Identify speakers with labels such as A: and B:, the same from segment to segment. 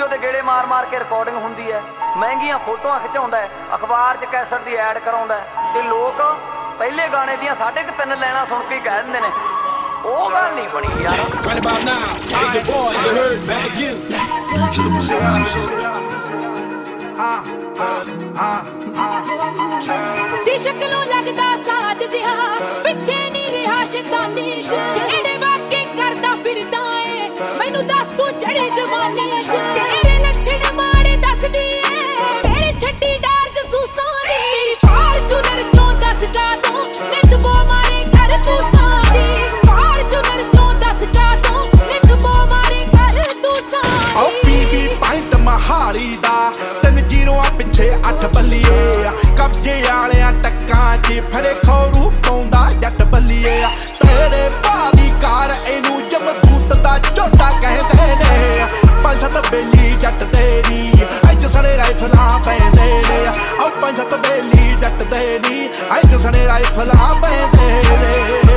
A: Studio ਤੇ ਗੇੜੇ ਮਾਰ-ਮਾਰ ਕੇ recording ਹੁੰਦੀ ਹੈ ਮਹਿੰਗੀਆਂ ਫੋਟੋਆਂ ਖਿਚਾਉਂਦਾ ਹੈ ਅਖਬਾਰ 'ਚ ਕੈਸਟ ਦੀ ਐਡ ਕਰਾਉਂਦਾ ਹੈ ਤੇ ਲੋਕ ਪਹਿਲੇ ਗਾਣੇ ਦੀਆਂ ਸਾਢੇ ਕੁ ਤਿੰਨ ਲੈਣਾ ਸੁਣ ਕੇ ਹੀ ਕਹਿ ਦਿੰਦੇ ਨੇ ਉਹ ਗੱਲ ਨਹੀਂ ਬਣੀ ਯਾਰ
B: Right about now, it's your boy, you heard, back again.
C: DJ Mr. Music.
D: ਸੀ ਸ਼ਕਲੋਂ ਲੱਗਦਾ ਸਾਦ ਜਿਹਾ ਪਿੱਛੇ ਨਹੀਂ ਰਿਹਾ ਸ਼ੈਤਾਨੀ ਚ
E: ਬੇਲੀ ਜੱਟ ਤੇਰੀ ਅੱਜ ਸਣੇ ਰਾਈਫਲਾਂ ਪੈਂਦੇ ਨੇ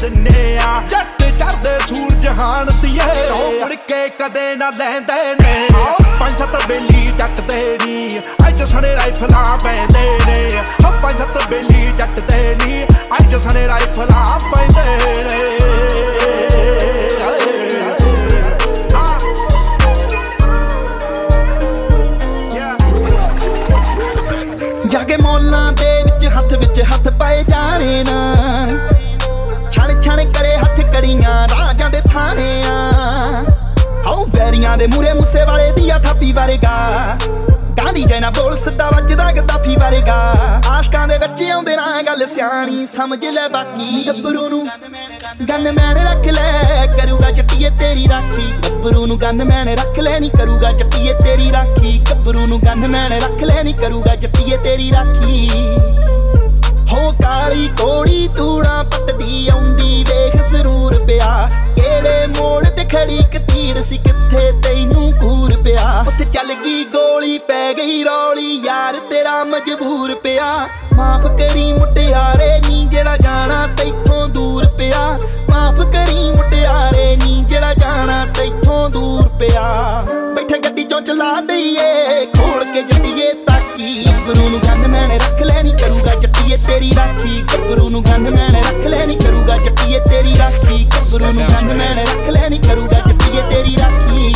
E: ਦਿੰਨੇ ਆ। ਜੱਟ ਚੜਦੇ ਸੂਰਜ ਹਾਨ ਦੀਏ ਓ ਮੁੜ ਕੇ ਕਦੇ ਨਾ ਲੈਂਦੇ ਨੇ। ਓ ਪੰਜ ਸੱਤ ਬੇਲੀ ਜੱਟ ਦੇ ਨੀ, ਅੱਜ ਸਣੇ ਰਾਈਫਲਾਂ ਪੈਂਦੇ ਨੇ। ਓ ਪੰਜ ਸੱਤ ਬੇਲੀ ਜੱਟ ਦੇ ਨੀ, ਅੱਜ ਸਣੇ ਰਾਈਫਲਾਂ
F: ਵੈਰੀਆਂ ਦੇ ਮੂਰੇ ਮੁੱਸੇ ਵਾਲੇ ਦੀਆਂ ਥਾਪੀ ਵਰਗਾ। ਗਾਂਧੀ ਜੈਨਾ ਬੋਲ ਸਿੱਧਾ ਵੱਜਦਾ ਗਦਾਫੀ ਵਰਗਾ। ਆਸ਼ਕਾਂ ਦੇ ਵਿੱਚ ਆਉਂਦੇ ਨਾ ਗੱਲ ਸਿਆਣੀ, ਸਮਝ ਲੈ ਬਾਕੀ। ਗੱਭਰੂ ਨੂੰ ਗਨ ਮੈਨ ਰੱਖ ਲੈ, ਕਰੂਗਾ ਚੱਟੀਏ ਤੇਰੀ ਰਾਖੀ। ਗੱਭਰੂ ਨੂੰ ਗਨ ਮੈਨ ਰੱਖ ਲੈ ਨਹੀਂ ਕਰੂਗਾ ਚੱਟੀਏ ਤੇਰੀ ਰਾਖੀ। ਗੱਭਰੂ ਨੂੰ ਗਨ ਮੈਨ ਰੱਖ ਲੈ ਨਹੀਂ ਕਰੂਗਾ ਚੱਟੀਏ ਤੇਰੀ ਰਾਖੀ। ਹੋ ਕਾਲੀ ਕੋੜੀ ਤੂੜਾ ਪੱਟਦੀ ਆਉਂਦੀ, ਵੇਖ ਸਰੂਰ ਪਿਆ। ਕਿਹੜੇ ਮੋੜ ਤੇ ਖੜੀ ਕਤੀੜ ਸੀ, ਕਿੱਥੇ ਤੈਨੂੰ ਕੂਰ ਪਿਆ? ਉੱਥੇ ਚੱਲ ਗਈ ਗੋਲੀ, ਪੈ ਗਈ ਰੌਲੀ, ਯਾਰ ਤੇਰਾ ਮਜਬੂਰ ਪਿਆ। ਮਾਫ ਕਰੀ ਮੁਟਿਆਰੇ, ਨੀ ਜਿਹੜਾ ਜਾਣਾ ਤੈਥੋਂ ਦੂਰ ਪਿਆ। ਮਾਫ ਕਰੀ ਮੁਟਿਆਰੇ, ਨੀ ਜਿਹੜਾ ਜਾਣਾ ਤੈਥੋਂ ਦੂਰ ਪਿਆ। ਬੈਠੇ ਗੱਡੀ ਚੋਂ ਚਲਾ ਦਈਏ ਜੱਟੀਏ ਤੇਰੀ ਰਾਖੀ ਗੱਭਰੂ ਨੂੰ ਗੰਨ ਮੈਨੇ ਰੱਖ ਲੈ ਨਹੀਂ ਕਰੂਗਾ ਜੱਟੀਏ ਤੇਰੀ ਰਾਖੀ ਗੱਭਰੂ ਨੂੰ ਗੰਨ ਮੈਨੇ ਰੱਖ ਲੈ ਨਹੀਂ ਕਰੂਗਾ ਜੱਟੀਏ ਤੇਰੀ ਰਾਖੀ।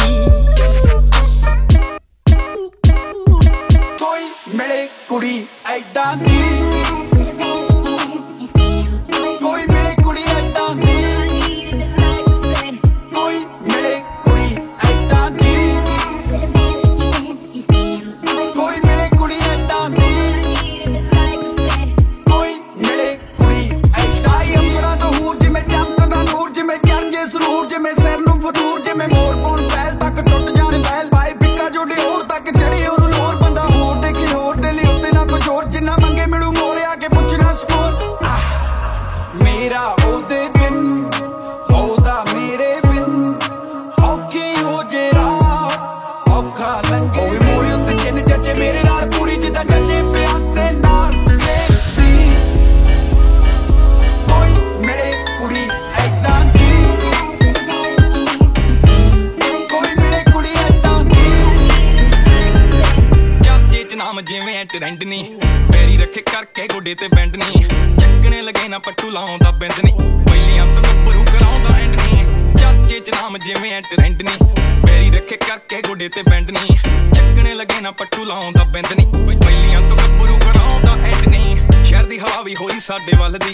E: ਜਿਵੇਂ
G: ਐ ਟ੍ਰੈਂਡ ਨਹੀਂ ਫੇਰੀ ਰੱਖੇ ਕਰਕੇ ਗੋਡੇ ਤੇ ਬੈਂਡ ਨਹੀਂ ਚੱਕਣੇ ਲਗੇ ਨਾ ਪੱਟੂ ਲਾਉਂਦਾ ਬਿੰਦ ਨਹੀਂ ਪਹਿਲੀਆਂ ਤੋਂ ਗੱਭਰੂ ਕਰਾਉਂਦਾ ਐਂਡ ਨਹੀਂ ਚਾਚੇ ਚ ਨਾਮ ਜਿਵੇਂ ਐ ਟ੍ਰੈਂਡ ਨਹੀਂ ਫੇਰੀ ਰੱਖੇ ਕਰਕੇ ਗੋਡੇ ਤੇ ਬੈਂਡ ਨਹੀਂ ਚੱਕਣੇ ਲਗੇ ਨਾ ਪੱਟੂ ਲਾਉਂਦਾ ਬਿੰਦ ਨਹੀਂ ਪਹਿਲੀਆਂ ਤੋਂ ਗੱਭਰੂ ਕਰਾਉਂਦਾ ਐਂਡ ਨਹੀਂ ਸ਼ਹਿਰ ਦੀ ਹਵਾ ਵੀ ਹੋਈ ਸਾਡੇ ਵੱਲ ਦੀ।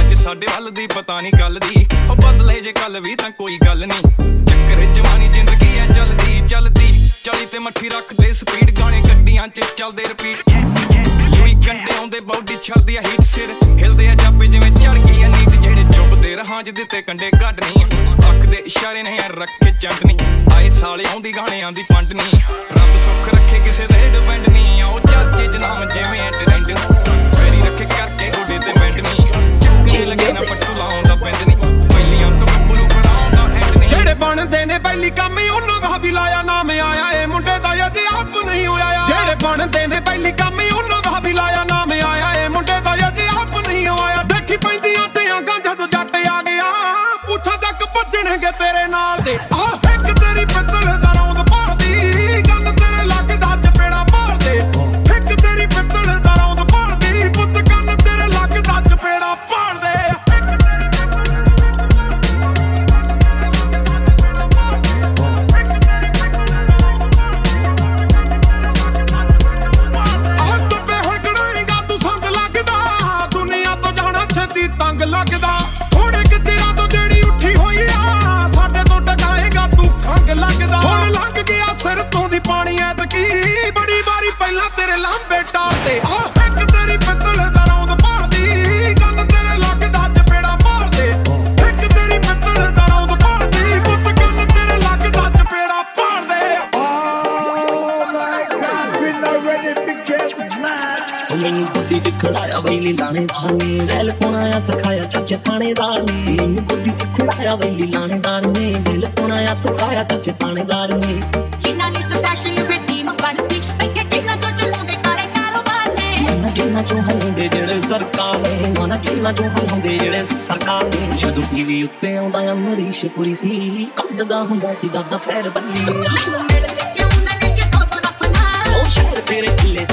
G: ਅੱਜ ਸਾਡੇ ਵੱਲ ਦੀ ਪਤਾ ਨਹੀਂ ਕੱਲ ਦੀ। ਉਹ ਬਦਲੇ ਜੇ ਕੱਲ ਵੀ ਤਾਂ ਕੋਈ ਗੱਲ ਨਹੀਂ। ਚੱਕਰ ਜਵਾਨੀ ਜ਼ਿੰਦਗੀ ਐ, ਚੱਲਦੀ ਚੱਲਦੀ। ਚਲੀ ਤੇ ਮੱਠੀ ਰੱਖਦੇ ਸਪੀਡ ਗਾਣੇ ਗੱਡੀਆਂ 'ਚ ਚੱਲਦੇ ਰਿਪੀਟ ਲੂਈ ਕੰਡੇ ਆਉਂਦੇ ਬੌਡੀ ਛੱਡਦੀ ਆ ਹੀਟ ਸਿਰ। ਹਿਲਦੇ ਆ ਜਾਪੇ ਜਿਵੇਂ ਚੜ ਗਈ ਆ ਨੀਟ ਜਿਹੜੇ
H: ਦੇ ਰਹਾਂ ਜਿਹਦੇ ਤੇ ਕੰਡੇ ਕੱਢਣੀ ਅੱਖ ਦੇ ਇਸ਼ਾਰੇ ਨੇ ਯਾਰ ਰੱਖੇ ਚੰਦਨੀ ਆਏ ਸਾਲੇ ਆਉਂਦੀ ਗਾਣਿਆਂ ਦੀ ਫੰਡ ਨਹੀਂ ਰੱਬ ਸੁੱਖ ਰੱਖੇ ਕਿਸੇ ਦੇ ਡਿਪੈਂਡ
I: ਵੈਲੀ ਲਾਣੇਦਾਰ ਨੇ ਵੈਲ ਪੁਣਾਇਆ ਸਿਖਾਇਆ ਚੱਜ ਥਾਣੇਦਾਰ ਨੇ। ਮੈਨੂੰ ਗੁੱਡੀ ਚ ਖੜਾਇਆ ਵੈਲੀ ਲਾਣੇਦਾਰ ਨੇ ਵੈਲ ਪੁਣਾਇਆ ਸਿਖਾਇਆ ਚੱਜ ਥਾਣੇਦਾਰ ਨੇ।
D: ਜਿਨ੍ਹਾਂ ਲਈ ਸਪੈਸ਼ਲ ਬੇਟੀ ਨੂੰ ਬਣਦੀ ਬੈਠੇ ਜਿਨ੍ਹਾਂ ਤੋਂ ਚਲਾਉਂਦੇ ਕਾਲੇ ਕਾਰੋਬਾਰ ਨੇ।
I: ਨਾ ਜਿੰਨਾ ਚੋਂ ਹਲਾਉਂਦੇ ਜਿਹੜੇ ਸਰਕਾਰ ਨੇ ਨਾ ਜਿੰਨਾ ਚੋਂ ਹਲਾਉਂਦੇ ਜਿਹੜੇ ਸਰਕਾਰ ਨੇ। ਜਦੋਂ ਟੀਵੀ ਉੱਤੇ ਆਉਂਦਾ ਅਮਰੀਸ਼ ਪੁਰੀ ਸੀ ਕੱਢਦਾ ਹੁੰਦਾ ਸੀ ਦਾਦਾ ਫੈਰ ਬੰਨੀ।
D: ਮੈਨੂੰ ਮਿਲ ਕੇ ਕਿਉਂ ਨਾ ਲੈ ਕੇ ਦੋ ਰਫਨਾ
I: ਉਹ ਸ਼ਹਿਰ ਤੇਰੇ ਕਿਲੇ